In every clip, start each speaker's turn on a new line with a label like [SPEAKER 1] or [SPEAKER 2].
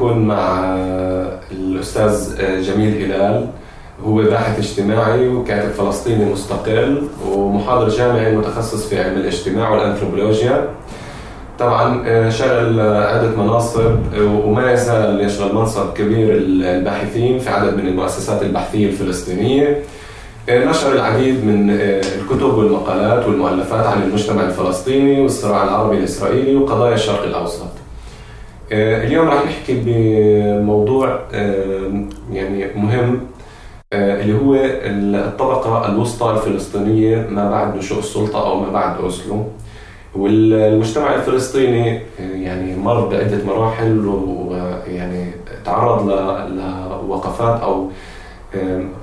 [SPEAKER 1] نكون مع الأستاذ جميل هلال. هو باحث اجتماعي وكاتب فلسطيني مستقل ومحاضر جامعي متخصص في علم الاجتماع والأنثروبولوجيا. طبعا شغل عدة مناصب وما يزال يشغل منصب كبير الباحثين في عدد من المؤسسات البحثية الفلسطينية. نشر العديد من الكتب والمقالات والمؤلفات عن المجتمع الفلسطيني والصراع العربي الإسرائيلي وقضايا الشرق الأوسط. اليوم راح نحكي بموضوع يعني مهم اللي هو الطبقة الوسطى الفلسطينية ما بعد نشوء السلطة أو ما بعد أوسلو. والمجتمع الفلسطيني يعني مر بعدة مراحل ويعني تعرض لوقفات أو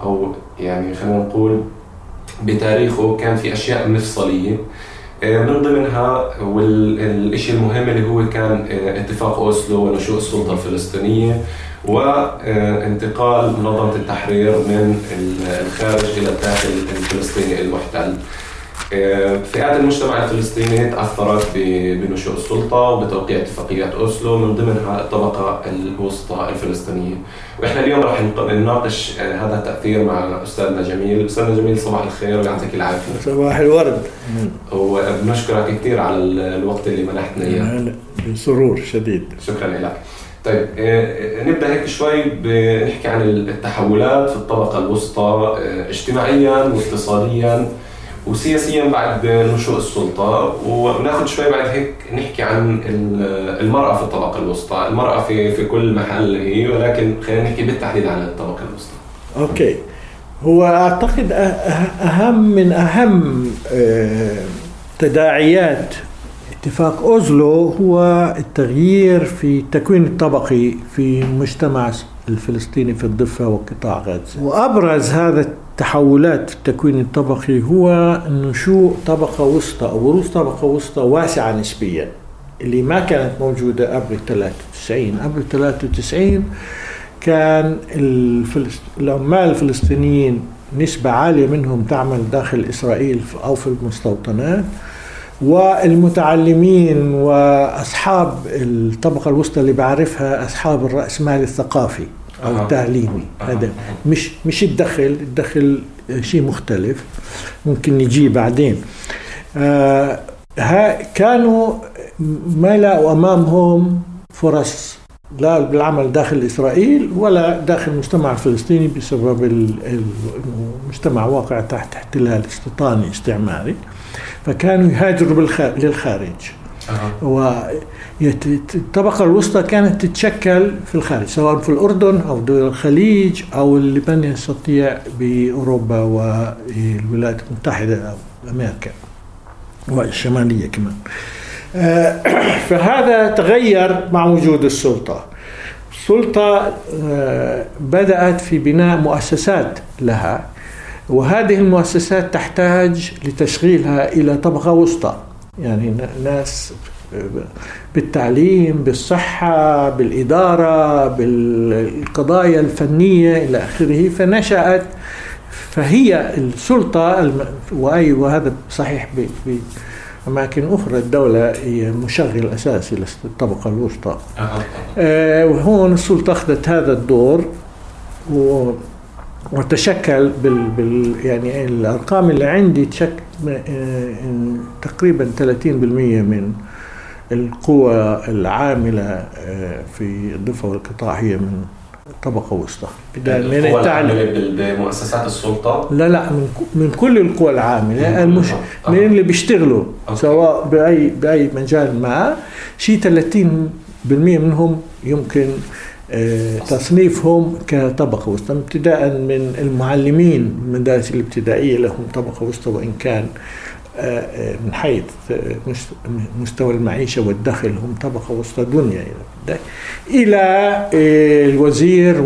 [SPEAKER 1] أو يعني خلينا نقول بتاريخه كان في أشياء مفصلية. من ضمنها والشيء المهم اللي هو كان اتفاق أوسلو ونشوء السلطة الفلسطينية وانتقال منظمة التحرير من الخارج إلى الداخل الفلسطيني المحتل فئات المجتمع الفلسطيني تأثرت بنشوء السلطة وبتوقيع اتفاقيات أوسلو من ضمنها الطبقة الوسطى الفلسطينية. وإحنا اليوم راح نناقش هذا التأثير مع أستاذنا جميل. أستاذنا جميل صباح الخير ويعطيك العافية.
[SPEAKER 2] صباح الورد.
[SPEAKER 1] وبنشكرك كثير على الوقت اللي منحتنا إياه.
[SPEAKER 2] بسرور شديد.
[SPEAKER 1] شكرا لك. طيب نبدأ هيك شوي بنحكي عن التحولات في الطبقة الوسطى اجتماعيا واقتصاديا. وسياسيا بعد نشوء السلطة وناخذ شوي بعد هيك نحكي عن المرأة في الطبقة الوسطى، المرأة في في كل محل هي ولكن خلينا نحكي بالتحديد عن الطبقة الوسطى.
[SPEAKER 2] أوكي. هو أعتقد أهم من أهم تداعيات اتفاق أوزلو هو التغيير في التكوين الطبقي في المجتمع الفلسطيني في الضفة وقطاع غزة. وأبرز هذا التحولات في التكوين الطبقي هو نشوء طبقة وسطى أو بروز طبقة وسطى واسعة نسبيا اللي ما كانت موجودة قبل 93 قبل 93 كان. العمال الفلسطينيين نسبة عالية منهم تعمل داخل إسرائيل أو في المستوطنات والمتعلمين وأصحاب الطبقة الوسطى اللي بعرفها أصحاب الرأسمال الثقافي أو آه. التعليمي آه. هذا مش مش الدخل الدخل شيء مختلف ممكن نجي بعدين آه ها كانوا ما لقوا أمامهم فرص لا بالعمل داخل إسرائيل ولا داخل المجتمع الفلسطيني بسبب المجتمع واقع تحت احتلال استيطاني استعماري فكانوا يهاجروا للخارج. والطبقة الوسطى كانت تتشكل في الخارج سواء في الأردن أو دول الخليج أو اللي من يستطيع بأوروبا والولايات المتحدة أو أمريكا والشمالية كمان. فهذا تغير مع وجود السلطة. السلطة بدأت في بناء مؤسسات لها وهذه المؤسسات تحتاج لتشغيلها إلى طبقة وسطى. يعني ناس بالتعليم بالصحة بالإدارة بالقضايا الفنية إلى آخره فنشأت فهي السلطة وأي وهذا صحيح في اماكن أخرى الدولة هي مشغل أساسي للطبقة الوسطى. آه وهون السلطة أخذت هذا الدور و وتشكل بال, بال يعني الأرقام اللي عندي تشكل تقريبا 30% من القوى العاملة في الضفة والقطاع هي من طبقة وسطى.
[SPEAKER 1] من التعليم بمؤسسات السلطة؟
[SPEAKER 2] لا لا من من كل القوى العاملة. المش... من اللي بيشتغلوا أوكي. سواء بأي بأي مجال ما شيء 30% منهم يمكن تصنيفهم كطبقة وسطى ابتداء من المعلمين المدارس الابتدائية لهم طبقة وسطى وإن كان من حيث مستوى المعيشة والدخل هم طبقة وسطى دنيا إلى الوزير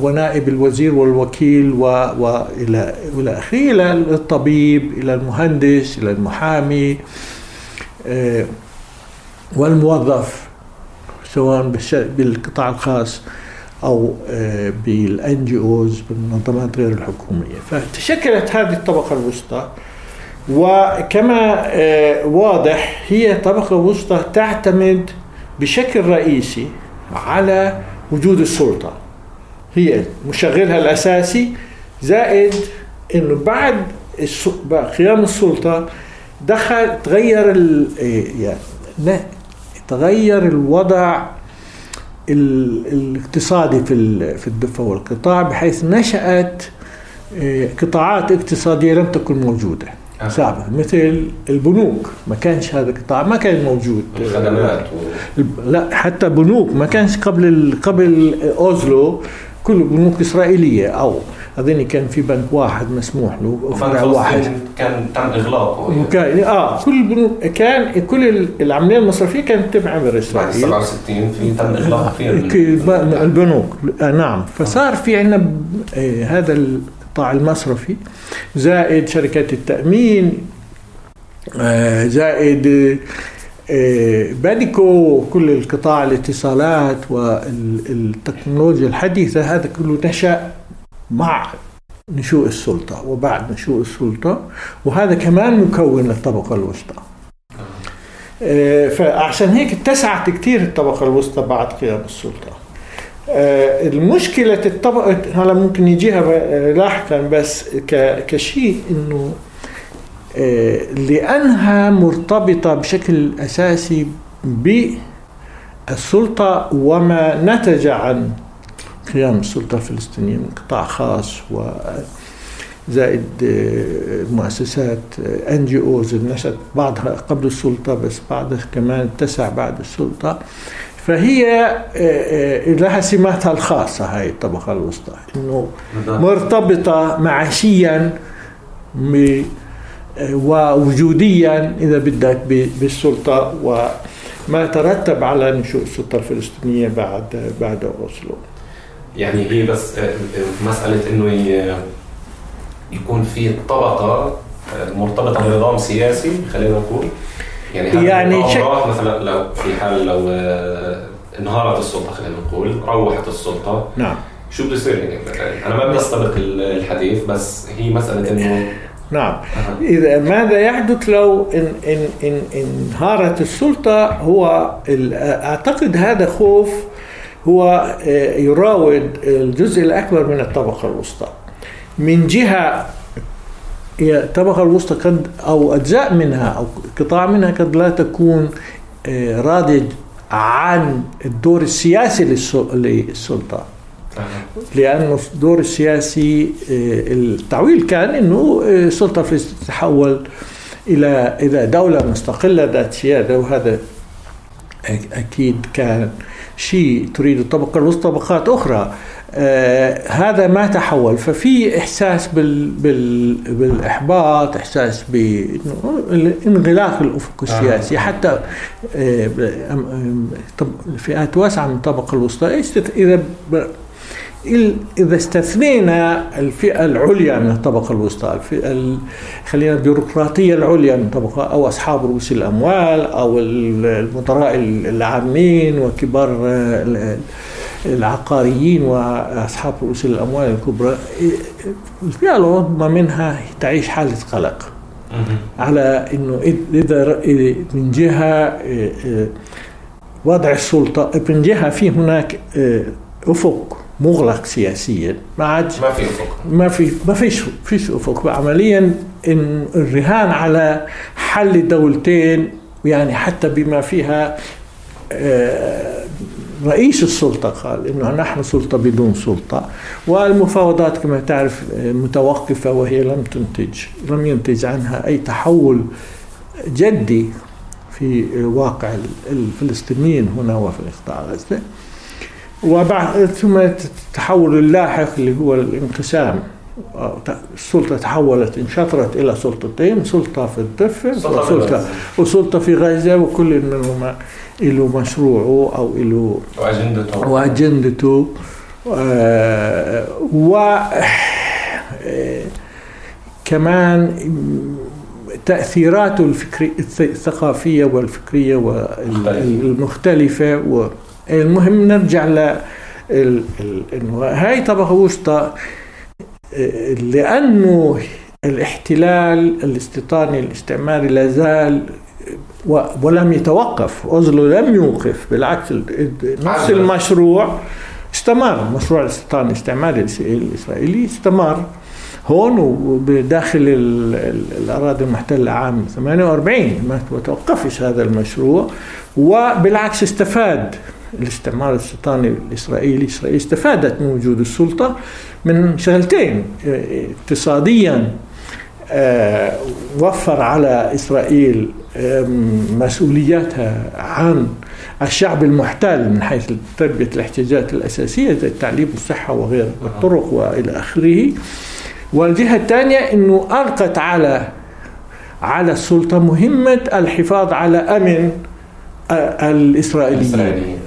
[SPEAKER 2] ونائب الوزير والوكيل وإلى إلى آخره إلى الطبيب إلى المهندس إلى المحامي والموظف. سواء بالقطاع الخاص أو بالان جي اوز بالمنظمات غير الحكومية. فتشكلت هذه الطبقة الوسطى وكما واضح هي طبقة وسطى تعتمد بشكل رئيسي على وجود السلطة. هي مشغلها الأساسي زائد انه بعد قيام السلطة دخل تغير ال يعني تغير الوضع الاقتصادي في في الضفه والقطاع بحيث نشأت آه، قطاعات اقتصادية لم تكن موجودة آه. سابقا مثل البنوك ما كانش هذا القطاع ما كان موجود
[SPEAKER 1] الخدمات
[SPEAKER 2] و... لا حتى بنوك ما كانش قبل قبل أوزلو كل بنوك إسرائيلية أو أظن كان في بنك واحد مسموح له
[SPEAKER 1] فرع واحد. كان تم إغلاقه
[SPEAKER 2] وكان آه كل البنوك كان كل العملية المصرفية كانت تبع من إسرائيل.
[SPEAKER 1] 67 في تم اغلاق فيها
[SPEAKER 2] البنوك. آه نعم. فصار في عندنا آه هذا القطاع المصرفي. زائد شركات التأمين آه زائد آه، باديكو كل القطاع الاتصالات والتكنولوجيا الحديثة هذا كله نشأ مع نشوء السلطة وبعد نشوء السلطة وهذا كمان مكون للطبقة الوسطى. آه، فعشان هيك اتسعت كثير الطبقة الوسطى بعد قيام السلطة. آه، المشكلة الطبقة هلا ممكن يجيها لاحقا بس كشيء إنه آه، لأنها مرتبطة بشكل أساسي بالسلطة وما نتج عن قيام السلطة الفلسطينية من قطاع خاص و زائد آه، مؤسسات ان جي اوز نشأت بعضها قبل السلطة بس بعضها كمان اتسع بعد السلطة. فهي آه، لها سماتها الخاصة هاي الطبقة الوسطى إنه مرتبطة معاشيا ووجوديا إذا بدك بالسلطة وما ترتب على نشوء السلطة الفلسطينية بعد بعد أوسلو.
[SPEAKER 1] يعني هي بس آه، آه، مسألة إنه يكون في طبقة آه، مرتبطة بنظام سياسي خلينا نقول. يعني يعني شك... مثلا لو في حال لو انهارت السلطة خلينا نقول روحت السلطة.
[SPEAKER 2] نعم.
[SPEAKER 1] شو بده يصير؟ يعني أنا ما بستبق الحديث بس هي مسألة إنه
[SPEAKER 2] نعم. إذا ماذا يحدث لو إن إن إن إنهارت السلطة؟ هو أعتقد هذا خوف هو آه، يراود الجزء الأكبر من الطبقة الوسطى. من جهة الطبقة الوسطى قد أو أجزاء منها أو قطاع منها قد لا تكون آه، راضية عن الدور السياسي للسلطة. لأنه الدور السياسي آه، التعويل كان أنه السلطة تتحول إلى إلى دولة مستقلة ذات سيادة وهذا أكيد كان شيء تريد الطبقة الوسطى طبقات أخرى. آه هذا ما تحول. ففي إحساس بال بال بالإحباط إحساس بانغلاق الأفق السياسي. حتى آه فئات واسعة من الطبقة الوسطى. إذا إذا استثنينا الفئة العليا من الطبقة الوسطى الفئة خلينا البيروقراطية العليا من الطبقة أو أصحاب رؤوس الأموال أو المدراء العامين وكبار العقاريين وأصحاب رؤوس الأموال الكبرى الفئة العظمى منها تعيش حالة قلق. على أنه إذا من جهة وضع السلطة من جهة في هناك أفق. مغلق سياسيا
[SPEAKER 1] ما عاد ما في أفق.
[SPEAKER 2] ما في ما فيش فيش أفق. عمليا إن الرهان على حل دولتين يعني حتى بما فيها آه، رئيس السلطة قال إنه نحن سلطة بدون سلطة والمفاوضات كما تعرف آه، متوقفة وهي لم تنتج لم ينتج عنها أي تحول جدي في واقع الفلسطينيين هنا وفي القطاع غزة. وبعد ثم التحول اللاحق اللي هو الانقسام. السلطة تحولت انشطرت إلى سلطتين سلطة في الضفة وسلطة, وسلطة في غزة وكل منهما له مشروعه أو له
[SPEAKER 1] وأجندته.
[SPEAKER 2] وأجندته. آه، و كمان تأثيراته الفكري الثقافية والفكرية والمختلفة المهم نرجع ل إنه هاي طبقه وسطى لأنه الاحتلال الاستيطاني الاستعماري لا زال ولم يتوقف أوزلو لم يوقف بالعكس نفس المشروع استمر مشروع الاستيطان الاستعماري الإسرائيلي استمر هون وبداخل الأراضي المحتلة عام 48 ما توقفش هذا المشروع وبالعكس استفاد. الاستعمار الاستيطاني الإسرائيلي. إسرائيل استفادت من وجود السلطة من شغلتين. اقتصاديا آه، وفر على إسرائيل مسؤولياتها عن الشعب المحتال من حيث تلبية الاحتياجات الأساسية زي التعليم والصحة وغير الطرق وإلى آخره. والجهة الثانية أنه ألقت على على السلطة مهمة الحفاظ على أمن الإسرائيليين.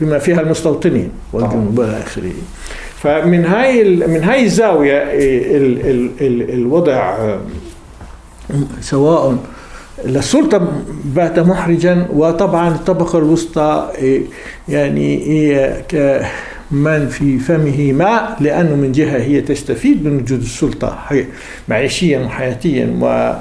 [SPEAKER 2] بما فيها المستوطنين والجنوب والى اخره فمن هاي من هاي الزاوية ال ال ال الوضع سواء للسلطة بات محرجا وطبعا الطبقة الوسطى يعني هي من في فمه ماء لأنه من جهة هي تستفيد من وجود السلطة معيشيا وحياتيا و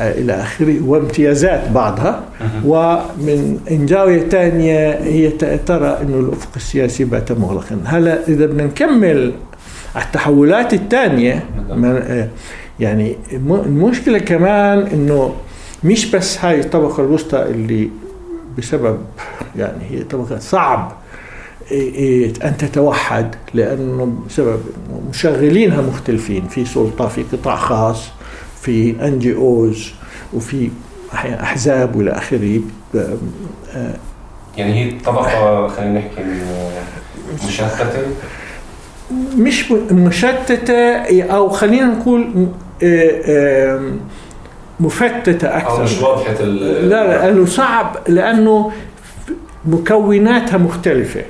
[SPEAKER 2] إلى آخره وامتيازات بعضها. ومن زاوية ثانية هي ترى أنه الأفق السياسي بات مغلقا. هلا إذا بدنا نكمل التحولات الثانية آه، يعني المشكلة كمان أنه مش بس هاي الطبقة الوسطى اللي بسبب يعني هي طبقة صعب أن تتوحد لأنه بسبب مشغلينها مختلفين. في سلطة في قطاع خاص. في ان جي اوز وفي أحزاب وإلى آخره.
[SPEAKER 1] يعني هي طبقة خلينا نحكي مشتتة؟
[SPEAKER 2] مش مشتتة أو خلينا نقول مفتتة أكثر.
[SPEAKER 1] أو مش واضحة
[SPEAKER 2] لا لا لأنه صعب لأنه مكوناتها مختلفة.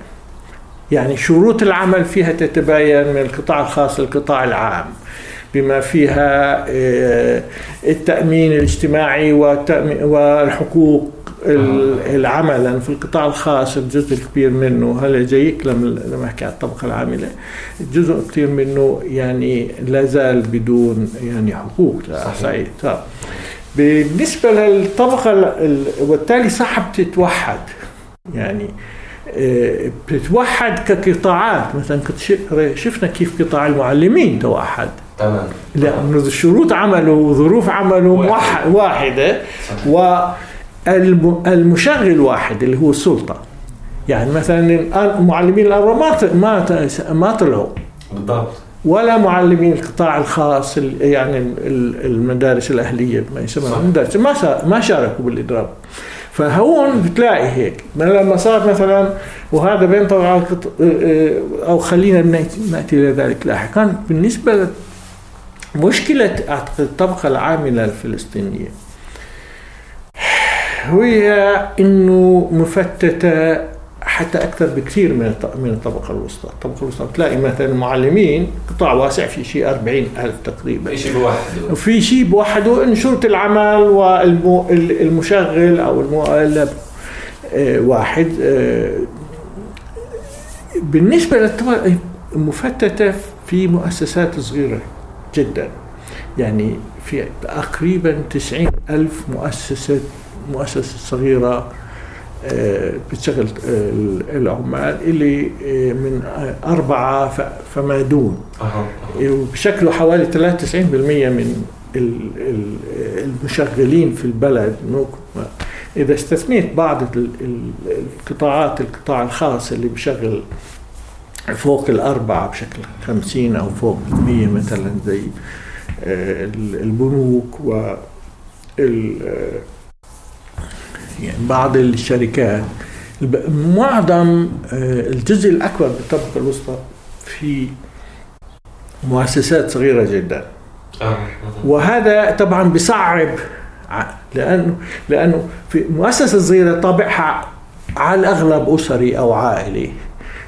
[SPEAKER 2] يعني شروط العمل فيها تتباين من القطاع الخاص للقطاع العام. بما فيها آه، التأمين الاجتماعي والحقوق العمل في القطاع الخاص الجزء الكبير منه. هلا جايك لما احكي عن الطبقة العاملة. جزء كثير منه يعني لا زال بدون يعني حقوق. صحيح. طيب. بالنسبة للطبقة وبالتالي صعب تتوحد. يعني آه، بتتوحد كقطاعات. مثلا شفنا كيف قطاع المعلمين توحد. تمام. لأنه شروط عمله وظروف عمله واحد. واحدة والمشغل واحد اللي هو السلطة. يعني مثلا معلمين الأمر ما ما ما طلعوا. بالضبط. ولا معلمين القطاع الخاص يعني المدارس الأهلية ما يسمى المدارس ما ما شاركوا بالإضراب فهون بتلاقي هيك. لما صار مثلا وهذا بينطبق على أو خلينا نأتي إلى ذلك لاحقا. بالنسبة مشكلة الطبقة العاملة الفلسطينية. هي أنه مفتتة حتى أكثر بكثير من من الطبقة الوسطى، الطبقة الوسطى بتلاقي مثلا المعلمين قطاع واسع في شيء 40 ألف تقريبا.
[SPEAKER 1] في شيء بوحده
[SPEAKER 2] وفي شيء بوحده شرطة العمل والمشغل أو المؤلف آه، واحد آه، بالنسبة للطبقة مفتتة في مؤسسات صغيرة. جدا. يعني في تقريبا تسعين ألف مؤسسة مؤسسة صغيرة آه، بتشغل آه، العمال اللي آه، من أربعة فما دون. وبشكلوا حوالي 93% من المشغلين في البلد. إذا استثنيت بعض القطاعات القطاع الخاص اللي بشغل فوق الأربعة بشكل خمسين أو فوق المية مثلا زي آه، البنوك و آه، يعني بعض الشركات. معظم آه، الجزء الأكبر بالطبقة الوسطى في مؤسسات صغيرة جدا. وهذا طبعا بصعب لأنه لأنه في مؤسسة صغيرة طابعها على الأغلب أسري أو عائلي.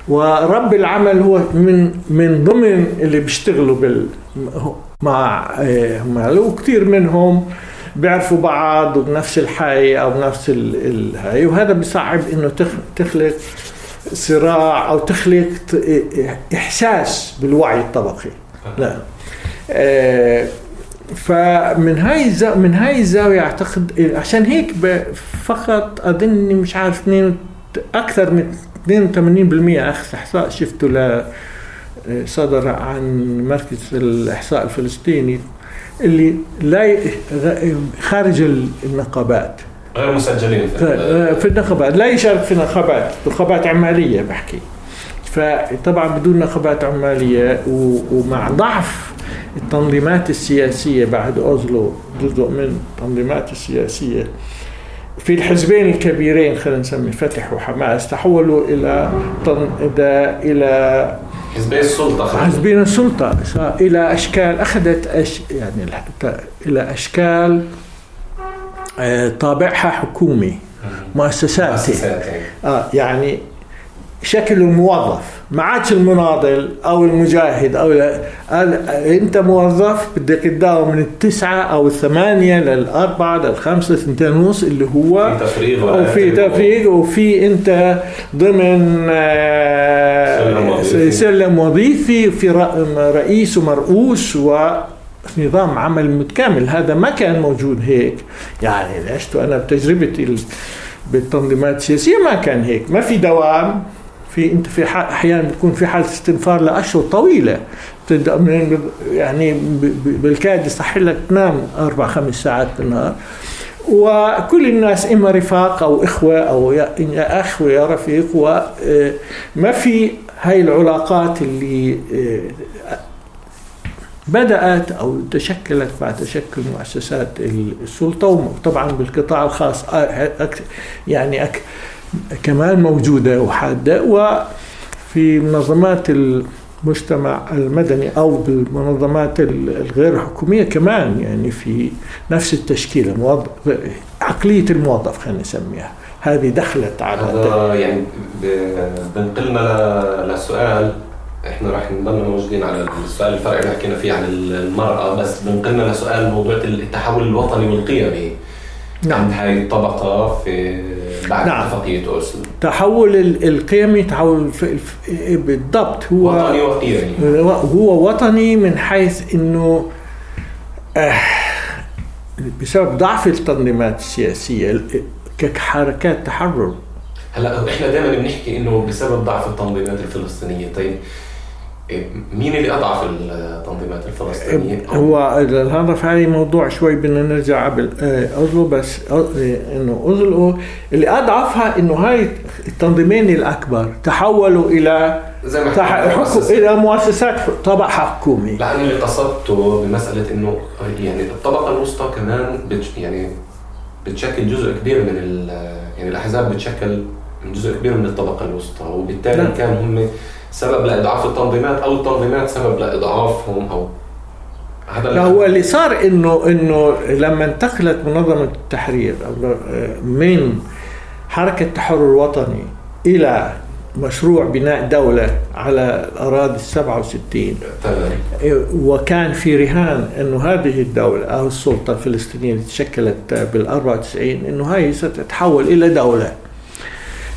[SPEAKER 2] ورب العمل هو من من ضمن اللي بيشتغلوا بال مع مع وكثير منهم بيعرفوا بعض وبنفس الحي أو بنفس الهاي وهذا بصعب إنه تخلق صراع أو تخلق إحساس بالوعي الطبقي. لا آه، فمن هاي من هاي الزاوية أعتقد عشان هيك فقط أظني مش عارف اثنين أكثر من اخر إحصاء. شفته ل صدر عن مركز الإحصاء الفلسطيني اللي لا خارج النقابات.
[SPEAKER 1] غير مسجلين
[SPEAKER 2] في, في النقابات. لا يشارك في نقابات نقابات عمالية بحكي. فطبعا بدون نقابات عمالية ومع ضعف التنظيمات السياسية بعد أوزلو جزء من التنظيمات السياسية في الحزبين الكبيرين خلينا نسمي فتح وحماس تحولوا إلى إلى
[SPEAKER 1] حزبين السلطة
[SPEAKER 2] حزبين السلطة. إلى أشكال أخذت أش يعني إلى أشكال آه، طابعها حكومي مؤسساتي. آه يعني شكل الموظف ما عادش المناضل أو المجاهد أو قال أنت موظف بدك تداوم من التسعة أو الثمانية للأربعة للخمسة سنتين ونص اللي هو
[SPEAKER 1] في تفريغ
[SPEAKER 2] وفي تفريغ وفي أنت ضمن آه، سلم وظيفي في رئيس ومرؤوس و نظام عمل متكامل. هذا ما كان موجود هيك. يعني عشت أنا بتجربتي بالتنظيمات السياسية ما كان هيك. ما في دوام. في انت في أحيانا بتكون في حالة استنفار لأشهر طويلة. يعني بالكاد يصح لك تنام أربع خمس ساعات بالنهار. وكل الناس إما رفاق أو إخوة أو يا أخ ويا رفيق وما في هاي العلاقات اللي بدأت أو تشكلت بعد تشكل مؤسسات السلطة وطبعا بالقطاع الخاص يعني كمان موجودة وحادة وفي منظمات المجتمع المدني أو بالمنظمات الغير حكومية كمان يعني في نفس التشكيل الموظف عقلية الموظف خلينا نسميها. هذه دخلت على
[SPEAKER 1] هذا يعني بنقلنا لسؤال إحنا راح نضلنا موجودين على السؤال الفرعي اللي حكينا فيه عن المرأة بس بنقلنا لسؤال موضوع التحول الوطني والقيمي. نعم. عند هاي الطبقة في بعد نعم. اتفاقية أوسلو
[SPEAKER 2] تحول القيمي تحول بالضبط هو
[SPEAKER 1] وطني وقيمي.
[SPEAKER 2] هو وطني من حيث إنه آه بسبب ضعف التنظيمات السياسية كحركات تحرر.
[SPEAKER 1] هلا إحنا دائما بنحكي إنه بسبب ضعف التنظيمات الفلسطينية. طيب مين اللي أضعف التنظيمات الفلسطينية؟
[SPEAKER 2] هو هذا في موضوع شوي بدنا نرجع قبل آه، أوزلو بس آه، إنه أوزلو اللي أضعفها إنه هاي التنظيمين الأكبر تحولوا إلى زي ما تح... إلى مؤسسات طبع حكومي
[SPEAKER 1] لأنه اللي قصدته بمسألة إنه يعني الطبقة الوسطى كمان بتش يعني بتشكل جزء كبير من ال... يعني الأحزاب بتشكل جزء كبير من الطبقة الوسطى وبالتالي لا. كان هم سبب لإضعاف التنظيمات أو التنظيمات سبب لإضعافهم أو
[SPEAKER 2] هذا لا هو اللي صار إنه إنه لما انتقلت منظمة التحرير من حركة التحرر الوطني إلى مشروع بناء دولة على الأراضي السبعة وستين وكان في رهان أنه هذه الدولة أو السلطة الفلسطينية اللي تشكلت بالأربعة وتسعين أنه هاي ستتحول إلى دولة.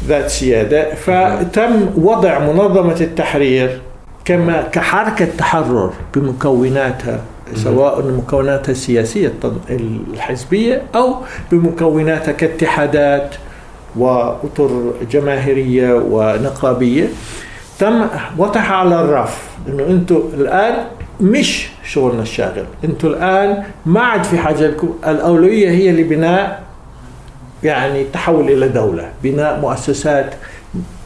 [SPEAKER 2] ذات سيادة. فتم وضع منظمة التحرير كما كحركة تحرر بمكوناتها سواء مكوناتها السياسية الحزبية أو بمكوناتها كاتحادات وأطر جماهيرية ونقابية. تم وضعها على الرف إنه أنتم الآن مش شغلنا الشاغل. أنتم الآن ما عاد في حاجة لكم. الأولوية هي لبناء يعني تحول إلى دولة. بناء مؤسسات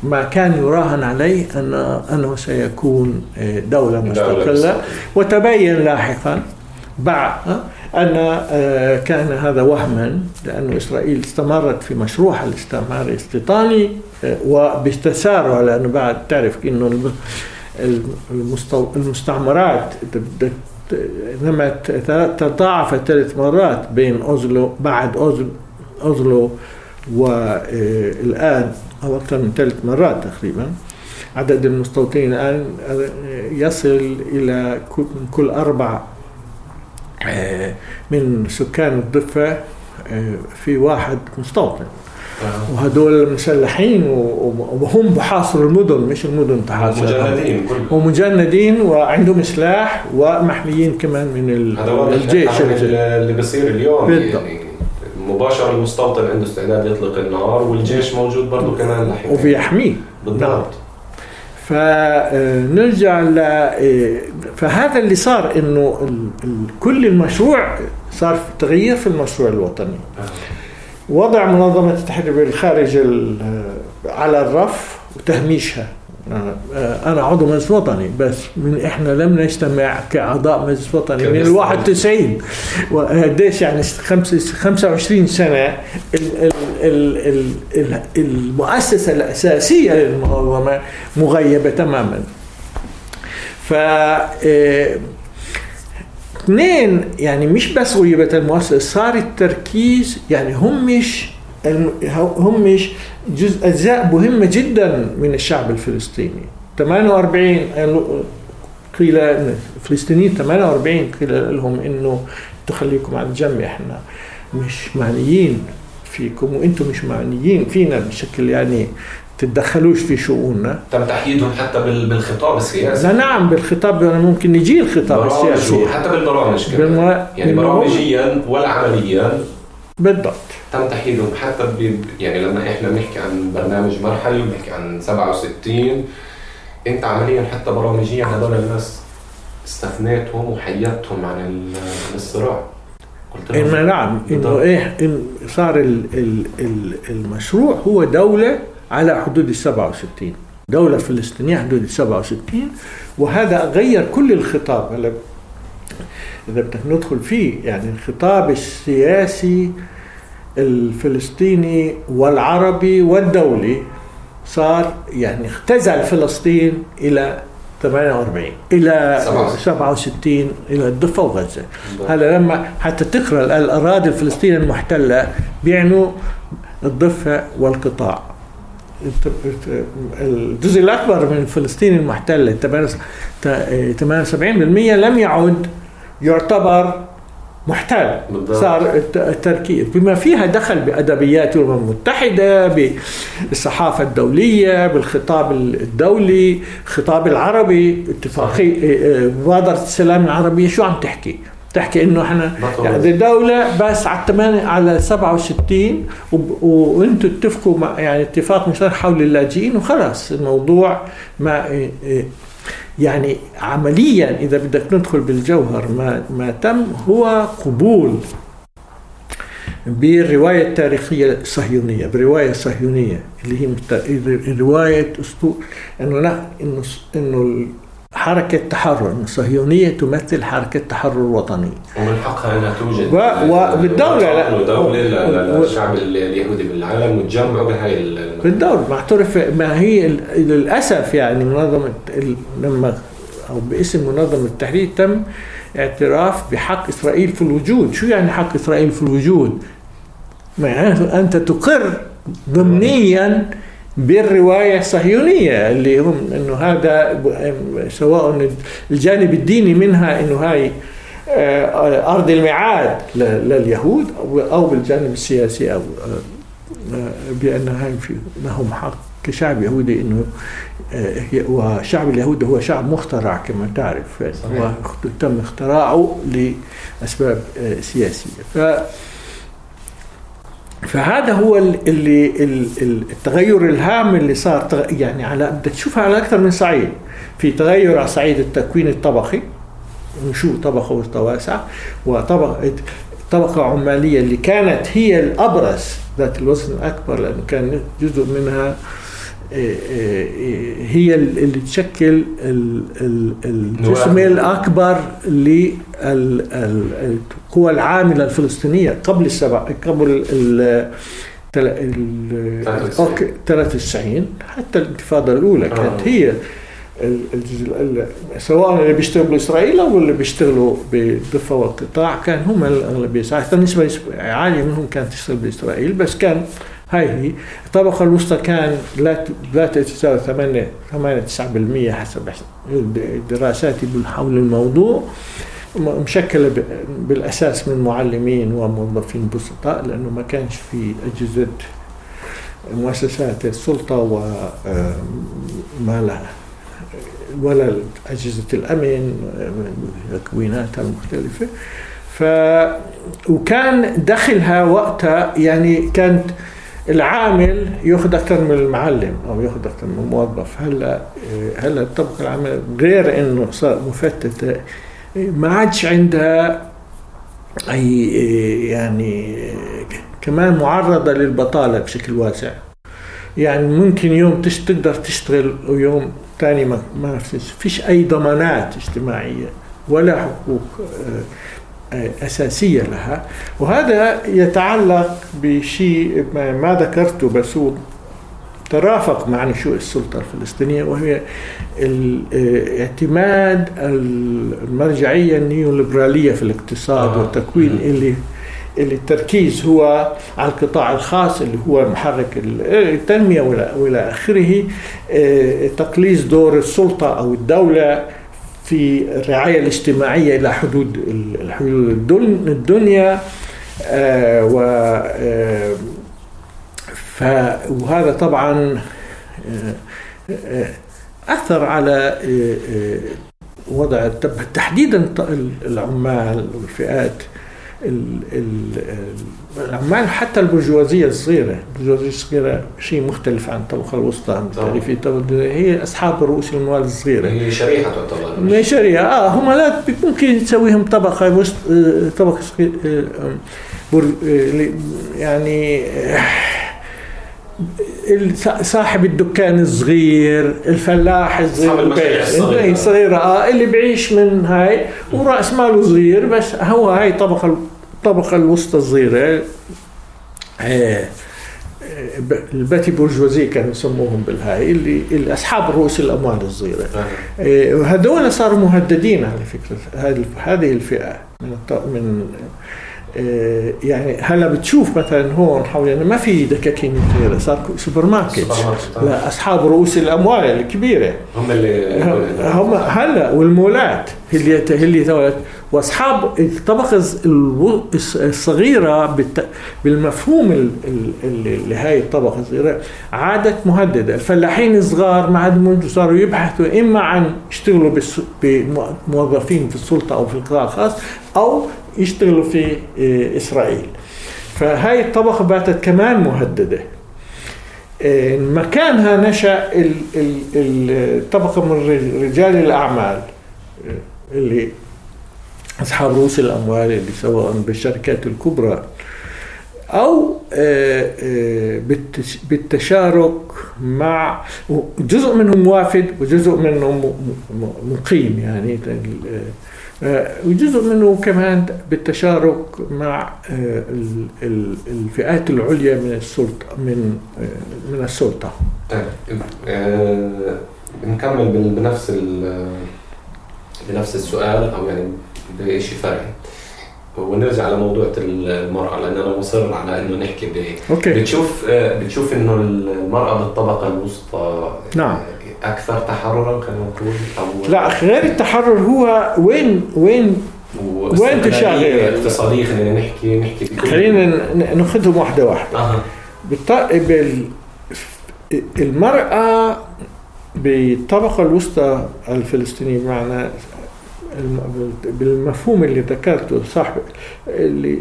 [SPEAKER 2] ما كان يراهن عليه ان أنه سيكون آه، دولة مستقلة. وتبين لاحقا بعد أن آه، كان هذا وهما لأن إسرائيل استمرت في مشروعها الاستعماري الاستيطاني آه، وبتسارع لأنه بعد تعرف إنه المستعمرات نمت تضاعفت ثلاث مرات بين أوزلو بعد أوزلو أوزلو والآن أو أكثر من ثلاث مرات تقريبا عدد المستوطنين الآن يصل إلى كل أربع آه، من سكان الضفة آه، في واحد مستوطن. وهدول مسلحين وهم بحاصروا المدن مش المدن
[SPEAKER 1] تحاصر. مجندين
[SPEAKER 2] ومجندين وعندهم سلاح ومحميين كمان من
[SPEAKER 1] الجيش. اللي بيصير اليوم بالضبط. يعني. مباشره المستوطن عنده استعداد يطلق النار والجيش موجود برضه كمان
[SPEAKER 2] لحين وبيحميه
[SPEAKER 1] بالضبط.
[SPEAKER 2] فنرجع ل فهذا اللي صار إنه. كل المشروع صار في تغيير في المشروع الوطني. وضع منظمة التحرير بالخارج ال... على الرف وتهميشها. أنا عضو مجلس وطني بس من إحنا لم نجتمع كأعضاء مجلس وطني من ال 91 وقديش يعني 25 سنة المؤسسة الأساسية للمنظمه مغيبة تماما. ف اثنين يعني مش بس غيبة المؤسسة صار التركيز يعني هم مش هم مش جزء أجزاء مهمة جدا من الشعب الفلسطيني. 48 قيل الفلسطينيين 48 قيل لهم إنه تخليكم على جنب إحنا مش معنيين فيكم وإنتم مش معنيين فينا بشكل يعني تتدخلوش في شؤوننا.
[SPEAKER 1] تم تحييدهم حتى بالخطاب السياسي.
[SPEAKER 2] لا نعم بالخطاب ممكن نجي الخطاب السياسي.
[SPEAKER 1] حتى بالبرامج كمان. يعني برامجيا ولا عمليا
[SPEAKER 2] بالضبط.
[SPEAKER 1] تم تحديدهم حتى يعني لما إحنا بنحكي عن برنامج مرحلي وبنحكي عن 67 أنت عمليا حتى برامجيا هذول الناس استثنيتهم وحيدتهم عن الصراع.
[SPEAKER 2] قلت لهم إيه نعم إنه إيه إن صار ال ال المشروع هو دولة على حدود ال 67 دولة فلسطينية حدود ال 67 وهذا غير كل الخطاب هلا إذا بدك ندخل فيه يعني الخطاب السياسي الفلسطيني والعربي والدولي صار يعني اختزل فلسطين إلى 48 إلى 67 إلى الضفه وغزة. هلا لما حتى تقرأ الأراضي الفلسطينية المحتلة بيعنوا الضفه والقطاع. الجزء الأكبر من فلسطين المحتلة 78% لم يعد يعتبر محتال. بالضبط. صار التركيز. بما فيها دخل بأدبيات الأمم المتحدة بالصحافة الدولية بالخطاب الدولي الخطاب العربي اتفاقي مبادرة السلام العربية. شو عم تحكي؟ تحكي إنه إحنا يعني دولة بس على 8 على 67 وأنتم اتفقوا مع يعني اتفاق مشترك حول اللاجئين وخلاص. الموضوع ما يعني عمليا إذا بدك ندخل بالجوهر ما ما تم هو قبول بالروايه التاريخيه الصهيونيه بالروايه الصهيونيه اللي هي رواية اسطول إنه إنه إنه حركة تحرر الصهيونية تمثل حركة تحرر وطني.
[SPEAKER 1] ومن حقها أنها توجد
[SPEAKER 2] وبالدولة لا.
[SPEAKER 1] دولة للشعب اليهودي بالعالم وتجمعوا بهاي
[SPEAKER 2] بالدولة. معترف ما هي للأسف يعني منظمة لما أو باسم منظمة التحرير تم اعتراف بحق إسرائيل في الوجود. شو يعني حق إسرائيل في الوجود؟ معناته أنت تقر ضمنيا بالرواية الصهيونية اللي هم إنه هذا سواء الجانب الديني منها إنه هاي آه، أرض الميعاد لليهود أو بالجانب السياسي أو آه، بأن هاي لهم حق كشعب يهودي إنه آه، وشعب اليهود هو شعب مخترع كما تعرف هو تم اختراعه لأسباب سياسية. ف فهذا هو اللي التغير الهام اللي صار يعني على بدك تشوفها على أكثر من صعيد. في تغير على صعيد التكوين الطبقي نشوء طبقه وسطى واسعه وطبقه طبقة عمالية اللي كانت هي الأبرز ذات الوزن الأكبر لأنه كان جزء منها هي اللي تشكل الجسم الأكبر للقوى العاملة الفلسطينية قبل السبع قبل ال 93 حتى الانتفاضة الأولى كانت آه. هي الجزء سواء اللي بيشتغلوا بإسرائيل أو اللي بيشتغلوا بالضفه والقطاع كان هم الأغلبية. حتى نسبه عاليه منهم كانت تشتغل بإسرائيل بس كان هاي هي. الطبقة الوسطى كان لا لا تتساوي 8 8 9% حسب دراساتي حول الموضوع. مشكلة بالأساس من معلمين وموظفين بسطاء لأنه ما كانش في أجهزة مؤسسات السلطة وما لها ولا أجهزة الأمن تكويناتها المختلفة. ف وكان دخلها وقتها يعني كانت العامل ياخذ أكثر من المعلم أو ياخذ أكثر من الموظف هلأ هلأ الطبقه العامله غير إنه صار مفتته ما عادش عندها أي يعني كمان معرضة للبطالة بشكل واسع. يعني ممكن يوم تقدر تشتغل ويوم ثاني ما فيش أي ضمانات اجتماعية ولا حقوق أساسية لها. وهذا يتعلق بشيء ما ذكرته بس هو ترافق مع نشوء السلطة الفلسطينية وهي الاعتماد المرجعية النيوليبرالية في الاقتصاد آه. والتكوين اللي اللي التركيز هو على القطاع الخاص اللي هو محرك التنمية وإلى آخره. تقليص دور السلطة أو الدولة. في الرعاية الاجتماعية إلى حدود الحدود الدنيا آه و آه وهذا طبعا آه أثر على وضع تحديدا العمال والفئات. العمال حتى البرجوازية الصغيرة البرجوازية الصغيرة شيء مختلف عن الطبقة الوسطى التعريفية هي أصحاب رؤوس الأموال الصغيرة.
[SPEAKER 1] هي شريحة تعتبر
[SPEAKER 2] هي شريحة. آه هم لا ممكن تسويهم طبقة وسط طبقة يعني صاحب الدكان الصغير الفلاح الصغير الصغيرة. اللي بعيش من هاي وراس ماله صغير بس هو هاي طبقة الطبقة الوسطى الصغيرة ال petite bourgeoisie كانوا يسموهم بالهاي اللي, اللي أصحاب رؤوس الأموال الصغيرة. وهذول صاروا مهددين على فكرة هذه الفئة من من يعني هلا بتشوف مثلا هون حوالينا ما في دكاكين كثيرة صار سوبر ماركت لاصحاب رؤوس الأموال الكبيرة.
[SPEAKER 1] هم اللي
[SPEAKER 2] هم هلا والمولات اللي اللي تولت واصحاب الطبقة الصغيرة بالمفهوم هاي الطبقة الصغيرة عادت مهددة. الفلاحين الصغار ما عاد صاروا يبحثوا إما عن يشتغلوا بموظفين في السلطة أو في القطاع الخاص أو يشتغلوا في إسرائيل. فهاي الطبقة باتت كمان مهددة. مكانها نشأ الطبقه من رجال الأعمال اللي أصحاب رؤوس الأموال اللي سواء بالشركات الكبرى أو بالتشارك مع جزء منهم وافد وجزء منهم مقيم يعني وجزء منه كمان بالتشارك مع الفئات العليا من السلطه من من السلطة.
[SPEAKER 1] طيب بنفس بنفس السؤال أو يعني بشيء فرعي. ونرجع لموضوع المرأة لأن أنا مصر على إنه نحكي ب
[SPEAKER 2] أوكي.
[SPEAKER 1] بتشوف بتشوف إنه المرأة بالطبقة الوسطى
[SPEAKER 2] نعم.
[SPEAKER 1] أكثر تحررا خلينا نقول أو
[SPEAKER 2] لا غير التحرر هو وين وين وين تشاغل؟
[SPEAKER 1] اقتصادية خلينا نحكي نحكي
[SPEAKER 2] خلينا ناخذهم واحدة واحدة.
[SPEAKER 1] أه.
[SPEAKER 2] بال... المرأة بالطبقة الوسطى الفلسطينية بمعنى بالمفهوم اللي ذكرته صاحب اللي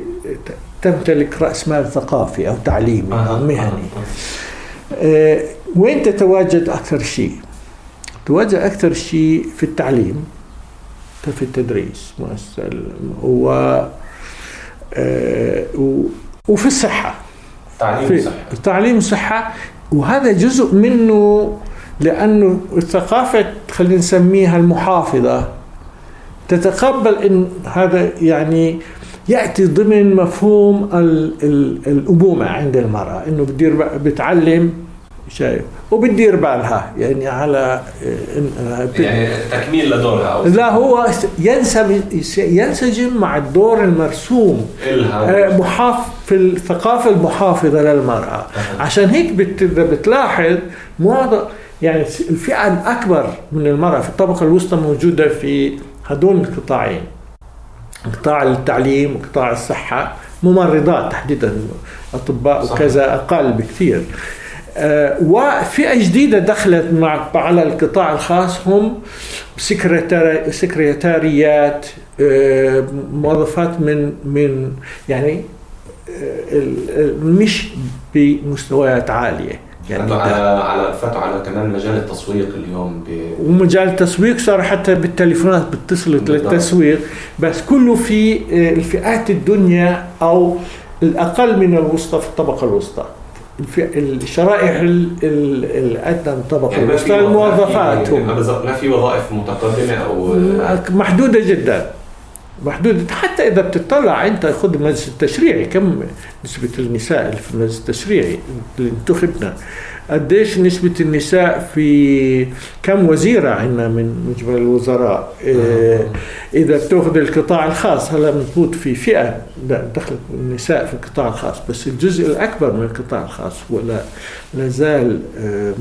[SPEAKER 2] تمتلك رأس مال ثقافي أو تعليمي أو مهني. آه وين تتواجد أكثر شيء؟ تتواجد أكثر شيء في التعليم في التدريس مؤسسة و آه وفي الصحة.
[SPEAKER 1] تعليم
[SPEAKER 2] التعليم والصحه وهذا جزء منه لأنه الثقافة خلينا نسميها المحافظة تتقبل إن هذا يعني يأتي ضمن مفهوم ال ال الابومه عند المرأة إنه بتدير بتعلم شايف وبتدير بالها يعني على
[SPEAKER 1] يعني تكميل لدورها
[SPEAKER 2] لا هو ينسب ينسجم مع الدور المرسوم
[SPEAKER 1] إلها.
[SPEAKER 2] محاف في الثقافة المحافظة للمرأة. عشان هيك بت بتلاحظ معظم يعني الفئة الأكبر من المرأة في الطبقة الوسطى موجودة في هدول القطاعين. قطاع التعليم وقطاع الصحة ممرضات تحديدا أطباء وكذا أقل بكثير. آه وفئة جديدة دخلت مع على القطاع الخاص هم سكرتاريات آه موظفات من من يعني مش بمستويات عالية.
[SPEAKER 1] يعني على على فاتوا على كمان مجال التسويق اليوم ب...
[SPEAKER 2] ومجال التسويق صار حتى بالتليفونات بتصلت للتسويق بس كله في الفئات الدنيا أو الأقل من الوسطى في الطبقة الوسطى. الشرائح الأدنى من الطبقه يعني الوسطى الموظفات
[SPEAKER 1] يعني ما في وظائف متقدمة أو
[SPEAKER 2] محدودة جدا. محدودة حتى إذا بتطلع أنت خذ المجلس التشريعي. كم نسبة النساء اللي في المجلس التشريعي؟ اللي انتخبنا قديش نسبة النساء في كم وزيرة عندنا من مجمل الوزراء؟ إيه إذا بتأخذ القطاع الخاص هلا مضبوط في فئة. دخلت النساء في القطاع الخاص بس الجزء الأكبر من القطاع الخاص ولا لازال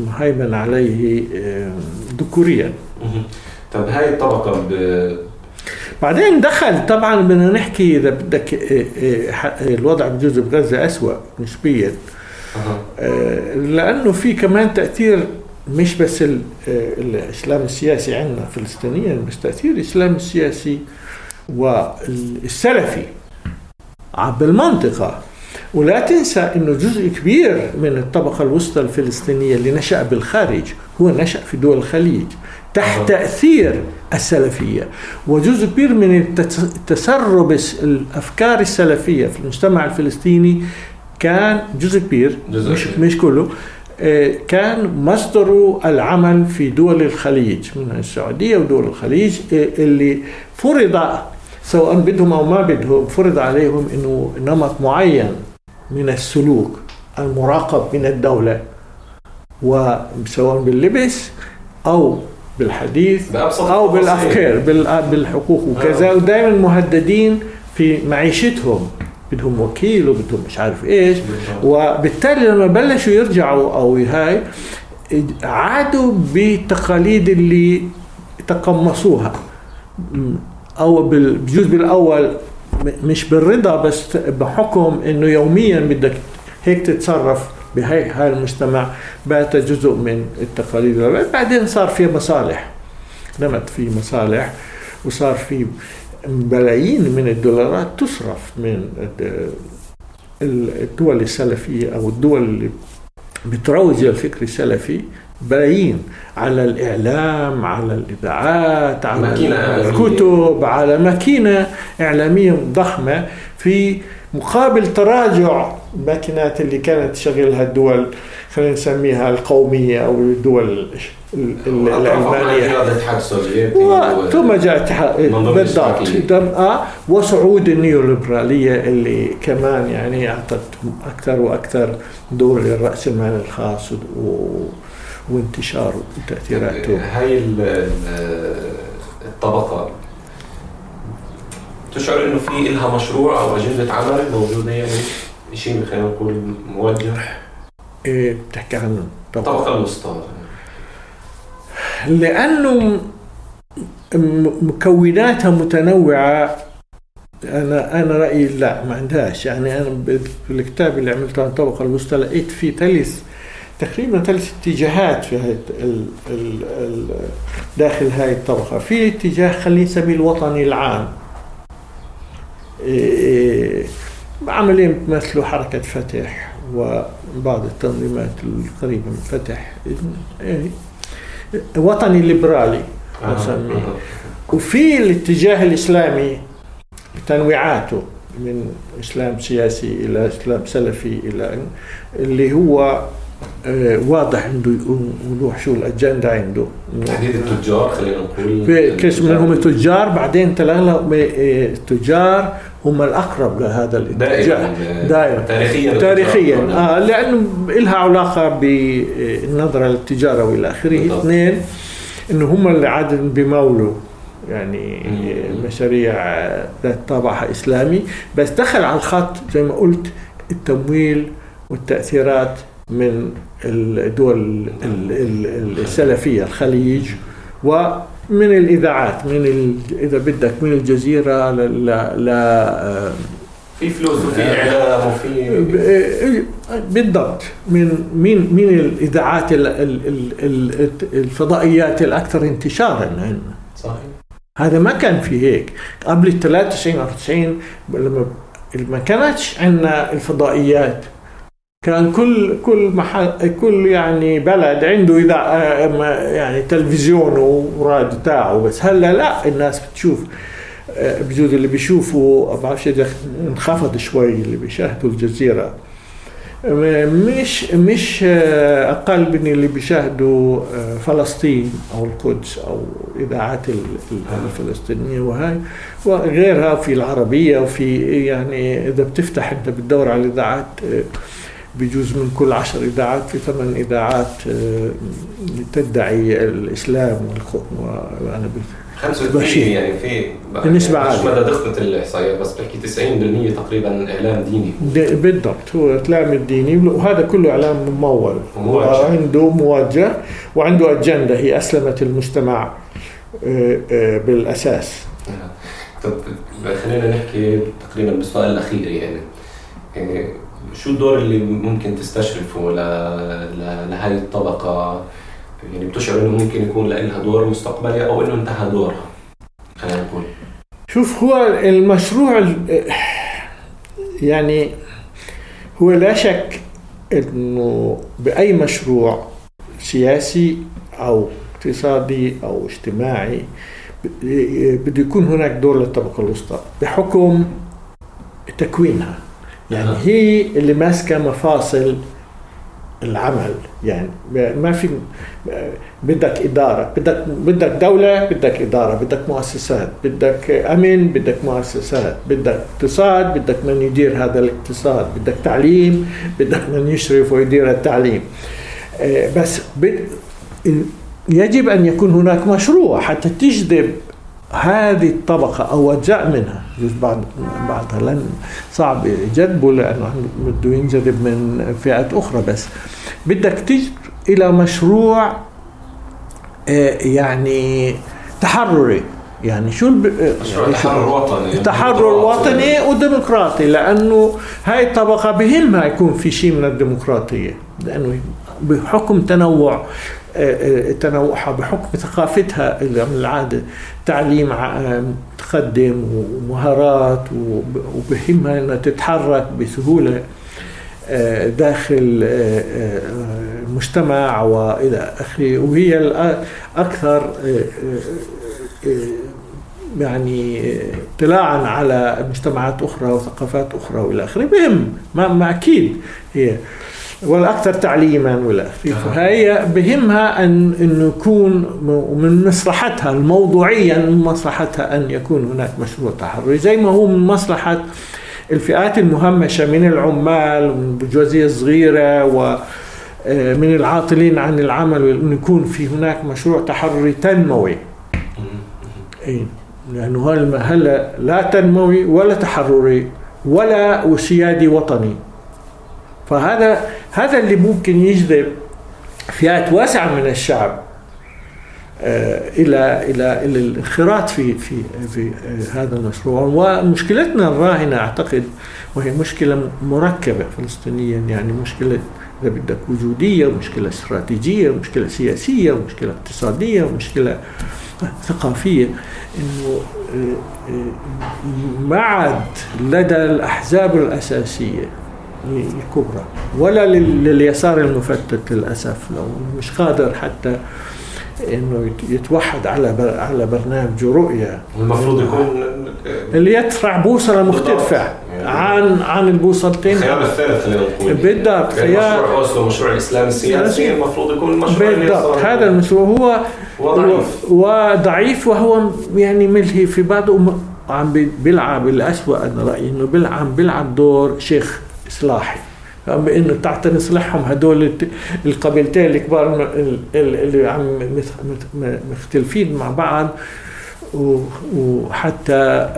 [SPEAKER 2] مهيمن عليه ذكوريا.
[SPEAKER 1] طب هاي الطبقة
[SPEAKER 2] بعدين دخل طبعا بدنا نحكي إذا بدك الوضع بجوز بغزة اسوء نسبيا. لأنه في كمان تأثير مش بس الإسلام السياسي عندنا فلسطينيا بس تأثير الإسلام السياسي والسلفي بالمنطقة ولا تنسى إنه جزء كبير من الطبقة الوسطى الفلسطينية اللي نشأ بالخارج هو نشأ في دول الخليج. تحت تأثير السلفية وجزء كبير من التسرب الأفكار السلفية في المجتمع الفلسطيني كان جزء كبير جزء مش كبير. مش كله كان مصدره العمل في دول الخليج من السعودية ودول الخليج اللي فرض سواء بدهم أو ما بدهم فرض عليهم إنه نمط معين من السلوك المراقب من الدولة وسواء باللبس أو بالحديث أو بالأفكار بالحقوق. وكذا ودائما مهددين في معيشتهم. بدهم وكيل وبدهم مش عارف إيش. وبالتالي لما بلشوا يرجعوا أو هاي عادوا بالتقاليد اللي تقمصوها. أو بجوز بالأول مش بالرضا بس بحكم إنه يوميا بدك هيك تتصرف. بهي هاي المجتمع بات جزء من التقاليد. بعدين صار في مصالح نمت في مصالح وصار في ملايين من الدولارات تصرف من الدول السلفية أو الدول اللي بتروج الفكر السلفي بلايين على الإعلام على الإذاعات على الكتب على ماكينة إعلامية ضخمة في مقابل تراجع الماكينات اللي كانت تشغلها الدول خلينا نسميها القومية أو الدول
[SPEAKER 1] السوفيتي
[SPEAKER 2] ثم جاء بالضبط. آه وصعود النيوليبرالية اللي كمان يعني أعطت أكثر وأكثر دور للرأسمال الخاص و... وانتشاره وتأثيراته.
[SPEAKER 1] هاي الطبقة تشعر إنه في لها مشروع أو أجندة عمل موجودة يعني؟ شيء خلينا نقول موجه
[SPEAKER 2] إيه بتحكي عن
[SPEAKER 1] الطبقه الوسطى
[SPEAKER 2] لأنه مكوناتها متنوعة أنا أنا رأيي لا ما عندهاش. يعني أنا في الكتاب اللي عملته عن الطبقه الوسطى لقيت في ثلاث تقريبا ثلاث اتجاهات في هاي ال ال ال داخل هاي الطبقة. في اتجاه خلينا نسميه الوطني العام. عمليا بتمثلوا حركة فتح وبعض التنظيمات القريبة من فتح وطني ليبرالي نسميه وفي الاتجاه الإسلامي بتنويعاته من إسلام سياسي إلى إسلام سلفي إلى اللي هو واضح عنده وضوح شو الأجندة عنده.
[SPEAKER 1] تحديد التجار خلينا نقول
[SPEAKER 2] قسم منهم التجار بعدين تلاقي التجار هم الأقرب لهذا الاتجاه.
[SPEAKER 1] دائما تاريخيا
[SPEAKER 2] تاريخيا آه لأنه لها علاقة بالنظره للتجارة وإلى آخره. اثنين إنه هم اللي عاده بمولوا يعني مشاريع ذات طابع إسلامي. بس دخل على الخط زي ما قلت التمويل والتأثيرات. من الدول السلفية الخليج ومن الإذاعات من إذا بدك من الجزيرة ل ل
[SPEAKER 1] في فلوس وفي اعلام وفي
[SPEAKER 2] بالضبط. من من من الإذاعات الفضائيات الأكثر انتشارا. عندنا
[SPEAKER 1] صحيح.
[SPEAKER 2] هذا ما كان في هيك. قبل ال 93 94 لما ما كانتش عندنا الفضائيات. كان كل كل محل كل يعني بلد عنده اذا يعني تلفزيون وراديو تاعه بس. هلا لا الناس بتشوف بجوز اللي بيشوفوا بعرفش إذا انخفض شوي اللي بيشاهدوا الجزيرة. مش مش أقل من اللي بيشاهدوا فلسطين أو القدس أو إذاعات الفلسطينية وهاي. وغيرها في العربية وفي يعني إذا بتفتح أنت بتدور على الإذاعات بجوز من كل عشر إذاعات في ثمان إذاعات تدعي الإسلام
[SPEAKER 1] وأنا 85 يعني في
[SPEAKER 2] بالنسبة يعني
[SPEAKER 1] مش مدى دقة الإحصائيات بس بحكي 90% تقريبا إعلام ديني.
[SPEAKER 2] بالضبط هو الإعلام الديني. وهذا كله إعلام ممول. وعنده موجه وعنده أجندة. هي أسلمت المجتمع بالأساس.
[SPEAKER 1] طب خلينا نحكي تقريبا بالسؤال الأخير يعني. شو الدور اللي ممكن تستشرفه لهذه الطبقة؟ يعني بتشعر إنه ممكن يكون لها دور مستقبلي أو إنه انتهى دورها خلينا نقول.
[SPEAKER 2] شوف هو المشروع يعني هو لا شك إنه بأي مشروع سياسي أو اقتصادي أو اجتماعي بده يكون هناك دور للطبقة الوسطى بحكم تكوينها. يعني هي اللي ماسكة مفاصل العمل. يعني ما في بدك إدارة بدك بدك دولة بدك إدارة بدك مؤسسات بدك أمن بدك مؤسسات بدك اقتصاد بدك من يدير هذا الاقتصاد بدك تعليم بدك من يشرف ويدير التعليم. بس يجب أن يكون هناك مشروع حتى تجذب هذه الطبقة أو أجزاء منها. جزء بعض بعضها لن صعب جذبه لأنه بده ينجذب من فئات أخرى بس. بدك تجي إلى مشروع يعني تحرري. يعني شو الب...
[SPEAKER 1] مشروع تحرر وطني.
[SPEAKER 2] تحرر وطني وديمقراطي لأنه هاي الطبقة بهمها يكون في شيء من الديمقراطية لأنه بحكم تنوع. تنوعها بحكم ثقافتها اللي من العادة. تعليم متقدم ومهارات وبهمها إنها تتحرك بسهولة داخل المجتمع وإلى آخره. وهي الاكثر يعني اطلاعا على مجتمعات أخرى وثقافات أخرى وإلى آخره. بهم ما أكيد هي. والاكثر تعليما والى فهي بهمها أن انه يكون من مصلحتها الموضوعيا من مصلحتها أن يكون هناك مشروع تحرري. زي ما هو من مصلحة الفئات المهمشة من العمال ومن البرجوازيه الصغيرة و من العاطلين عن العمل وان يكون في هناك مشروع تحرري تنموي. إي لأنه هلا لا تنموي ولا تحرري ولا سيادي وطني. فهذا هذا اللي ممكن يجذب فئات واسعة من الشعب إلى إلى إلى الانخراط في في في هذا المشروع ومشكلتنا الراهنة أعتقد وهي مشكلة مركبة فلسطينيا يعني مشكلة إذا بدك وجودية ومشكله استراتيجية ومشكله سياسية ومشكله اقتصادية ومشكله ثقافية. إنه ما عاد لدى الأحزاب الأساسية الكبرى ولا لليسار المفتت للأسف. لو مش قادر حتى إنه يتوحد على على برنامج ورؤيه
[SPEAKER 1] المفروض يكون
[SPEAKER 2] اللي يدفع بوصلة مختلفة عن عن البوصلتين.
[SPEAKER 1] الخيار الثالث خلينا نقول
[SPEAKER 2] بالضبط
[SPEAKER 1] خيار مشروع اوسلو مشروع الاسلام السياسي المفروض يكون مشروع
[SPEAKER 2] بالضبط هذا المشروع هو
[SPEAKER 1] وضعيف
[SPEAKER 2] وضعيف وهو يعني ملهي في بعضه عم بيلعب الأسوأ أنا رأيي إنه بيلعب بيلعب دور شيخ إصلاحي. بانه تحت نصلحهم هدول القبيلتين الكبار اللي عم مختلفين مع بعض وحتى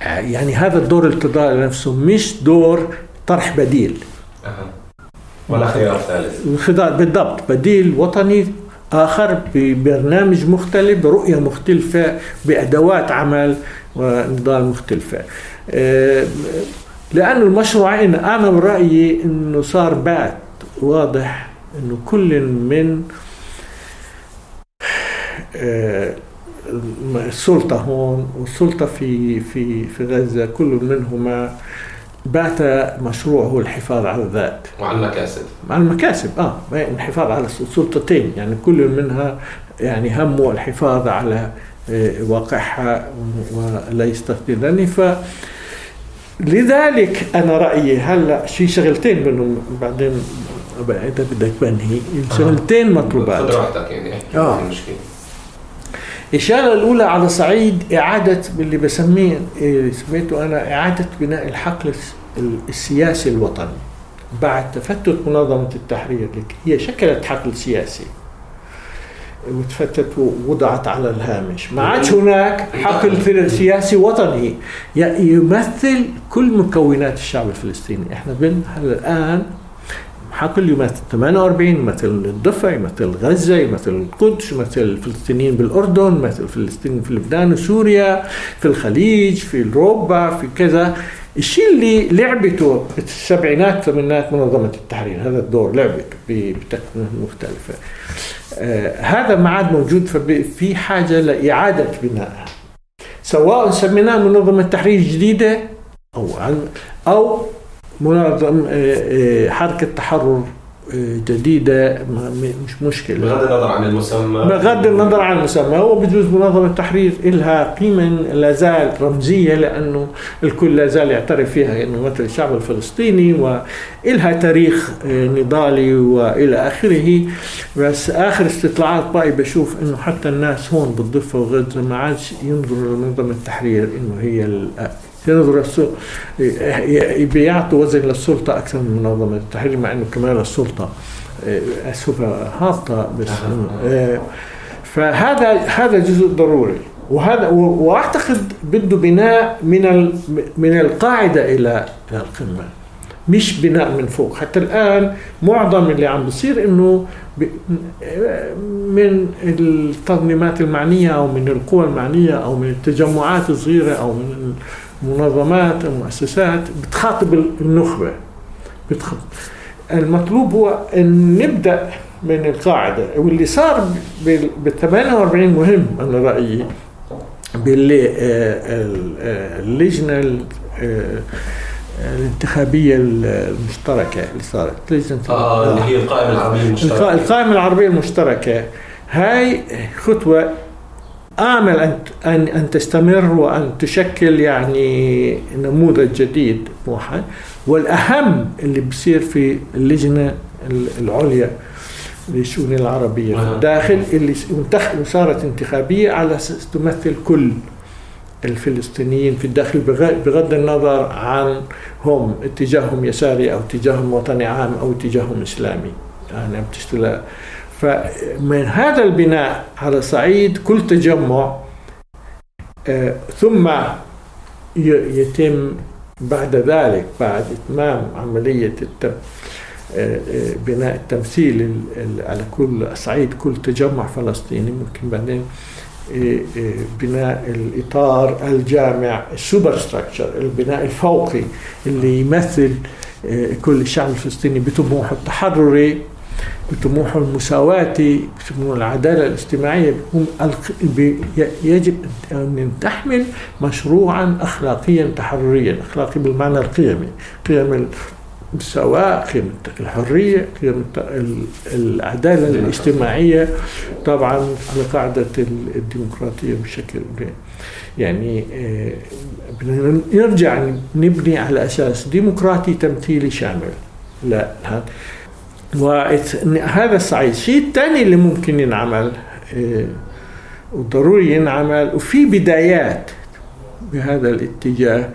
[SPEAKER 2] يعني هذا الدور التضاء نفسه مش دور طرح بديل.
[SPEAKER 1] ولا خيار ثالث.
[SPEAKER 2] بالضبط بديل وطني آخر ببرنامج مختلف برؤية مختلفة بأدوات عمل ونضال مختلفة. لأنه المشروعين أنا برأيي أنه صار بات واضح أنه كل من السلطة هون والسلطة في في في غزة كل منهما بات مشروعه الحفاظ على الذات.
[SPEAKER 1] وعلى المكاسب.
[SPEAKER 2] على المكاسب آه الحفاظ على السلطتين. يعني كل منها يعني همه الحفاظ على آه، واقعها ولا يستفيدني ف لذلك أنا رأيي هلأ في شغلتين منهم بعدين اذا بدك بنهي. شغلتين مطلوبات.
[SPEAKER 1] خذ راحتك يعني آه. المشكلة.
[SPEAKER 2] الإشارة الأولى على صعيد إعادة باللي بسميه إيه، سميته أنا إعادة بناء الحقل السياسي الوطني. بعد تفتت منظمة التحرير هي شكلت حقل سياسي. وتفتت ووضعت على الهامش. ما عادش هناك حقل سياسي وطني. يمثل كل مكونات الشعب الفلسطيني. إحنا بن الآن حقل يمثل 48 يمثل الضفة يمثل غزة يمثل القدس يمثل الفلسطينيين بالأردن يمثل الفلسطينيين في لبنان وسوريا في الخليج في أوروبا في كذا. الشيء اللي لعبته بالسبعينات الثمانينات منظمة التحرير هذا الدور لعبت بتكنيك مختلفة. آه هذا ما عاد موجود ففي حاجة لإعادة بنائها. سواء سميناها منظمة تحرير جديدة أو أو منظم آه، آه، حركة تحرر جديدة مش مشكلة.
[SPEAKER 1] بغض النظر عن المسمى.
[SPEAKER 2] بغض النظر عن المسمى هو بجوز منظمة التحرير لها قيمة لا زال رمزية لأنه الكل لا زال يعترف فيها أنه مثل الشعب الفلسطيني وإلها تاريخ آه، نضالي وإلى آخره. بس آخر استطلاعات بقى بشوف أنه حتى الناس هون بالضفة وغزة ما عادش ينظروا لمنظمة التحرير أنه هي ينظر بيعطوا وزن للسلطة أكثر من منظمة التحرير مع أنه كمان السلطة سوف هابطة بس آه، فهذا هذا جزء ضروري. وهذا وأعتقد بده بناء من من القاعدة إلى القمه مش بناء من فوق. حتى الآن معظم اللي عم بصير إنه من التنظيمات المعنية أو من القوى المعنية أو من التجمعات الصغيرة أو من منظمات المؤسسات بتخاطب النخبة. بتخاطب المطلوب هو أن نبدأ من القاعدة. واللي صار بال 48 مهم أنا رأيي. باللي اللجنة الانتخابية المشتركة اللي صارت.
[SPEAKER 1] لجنة آه اللي هي القائمة العربية المشتركة.
[SPEAKER 2] القائمة العربية المشتركة. هاي خطوة آمل أن أن أن تستمر وأن تشكل يعني نموذج جديد موحد والأهم اللي بصير في اللجنة العليا للشؤون العربية في الداخل اللي صارت انتخابية على أساس تمثل كل الفلسطينيين في الداخل بغض النظر عن هم اتجاههم يساري أو اتجاههم وطني عام أو اتجاههم إسلامي. يعني بتشتغل. فمن هذا البناء على صعيد كل تجمع آه، ثم يتم بعد ذلك بعد إتمام عملية آه، آه، بناء التمثيل على كل صعيد كل تجمع فلسطيني ممكن بعدين بناء الإطار الجامع السوبر ستراكشر البناء الفوقي اللي يمثل كل الشعب الفلسطيني بطموحه التحرري. بطموح المساواة بطموح العدالة الاجتماعية يجب أن تحمل مشروعا أخلاقيا تحرريا أخلاقي بالمعنى القيمي. قيم المساواة قيم الحرية قيم العدالة الاجتماعية. طبعا على قاعدة الديمقراطية بشكل يعني آه، نرجع نبني على أساس ديمقراطي تمثيلي شامل. لا وهذا الصعيد الشيء الثاني اللي ممكن ينعمل آه، وضروري ينعمل وفي بدايات بهذا الاتجاه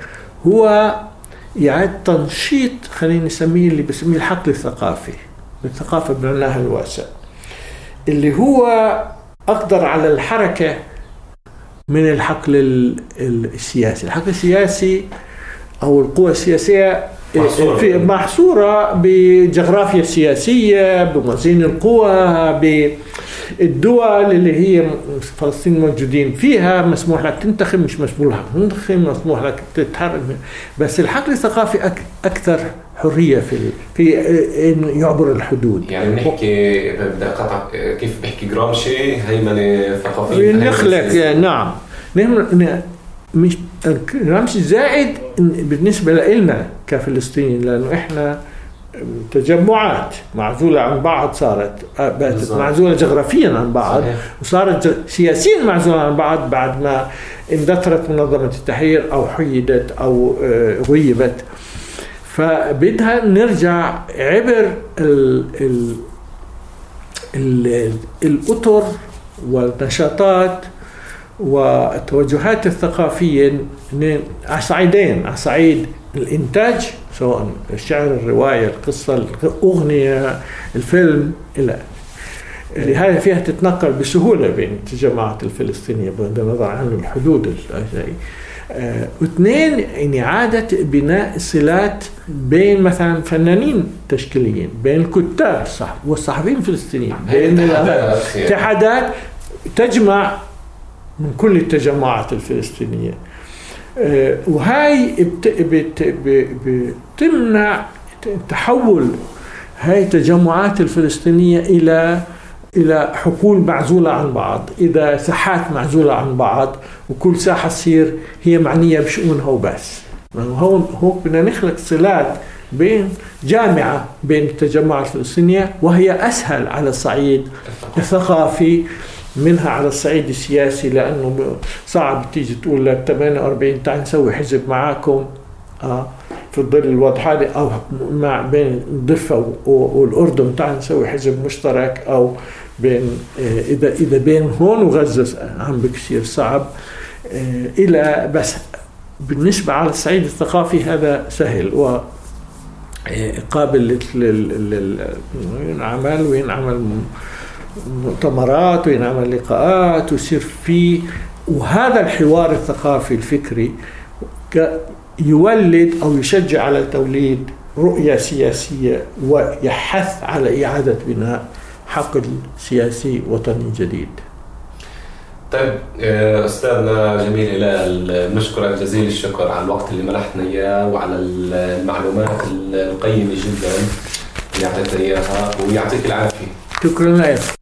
[SPEAKER 2] هو إعادة تنشيط خلينا نسميه اللي بسميه الحقل الثقافي الثقافة بمعناها الواسع اللي هو أقدر على الحركة من الحقل السياسي. الحقل السياسي أو القوى السياسية
[SPEAKER 1] محصورة.
[SPEAKER 2] في محصورة بجغرافيا سياسية بموازين القوى بالدول اللي هي فلسطين موجودين فيها. مسموح لك تنتخب مش مسموح لك تنتخب مسموح لك تتحرك. بس الحقل الثقافي أك- أكثر حرية في في إنه يعبر الحدود.
[SPEAKER 1] يعني بنحكي بدي اقطع كيف بحكي جرامشي؟ هيمنة ثقافية
[SPEAKER 2] نخلق نعم. نحن مش رمش زائد بالنسبة لنا كفلسطينيين لأنه إحنا تجمعات معزولة عن بعض صارت بقت. معزولة جغرافيا عن بعض
[SPEAKER 1] صحيح.
[SPEAKER 2] وصارت سياسيا معزولة عن بعض بعد ما اندثرت منظمة التحرير أو حيدت أو آه، غيبت فبدها نرجع عبر ال ال ال الأطر والنشاطات والتوجهات الثقافية على صعيدين على صعيد الإنتاج سواء الشعر الرواية القصة الأغنية الفيلم إلى اللي هاي فيها تتنقل بسهولة بين التجمعات الفلسطينية بغض النظر عن الحدود. آه، واثنين يعني إعادة بناء الصلات بين مثلا فنانين تشكيليين بين الكتاب صح والصحفيين الفلسطينيين بين.
[SPEAKER 1] اتحادات
[SPEAKER 2] تجمع من كل التجمعات الفلسطينية. آه، وهاي بتمنع تحول هاي التجمعات الفلسطينية إلى إلى حقول معزولة عن بعض إذا ساحات معزولة عن بعض وكل ساحة تصير هي معنية بشؤونها وبس. هون هون بدنا نخلق صلات بين جامعة بين التجمعات الفلسطينية وهي أسهل على الصعيد الثقافي. منها على الصعيد السياسي لأنه صعب تيجي تقول لك 48 تعال نسوي حزب معاكم. آه في ظل الوضع هذا أو مع بين الضفة والأردن تعال نسوي حزب مشترك أو بين آه، إذا إذا بين هون وغزة عم بكثير صعب. آه، إلى بس بالنسبة على الصعيد الثقافي هذا سهل و آه، قابل لل- لل- لل- ينعمل وينعمل مؤتمرات وينعمل لقاءات ويصير في وهذا الحوار الثقافي الفكري يولد أو يشجع على توليد رؤية سياسية ويحث على إعادة بناء حقل سياسي وطني جديد.
[SPEAKER 1] طيب آه، أستاذنا جميل هلال بنشكرك جزيل الشكر على الوقت اللي منحتنا إياه وعلى المعلومات القيمة جدا اللي اعطيتنا إياها ويعطيك العافية
[SPEAKER 2] شكرا لك.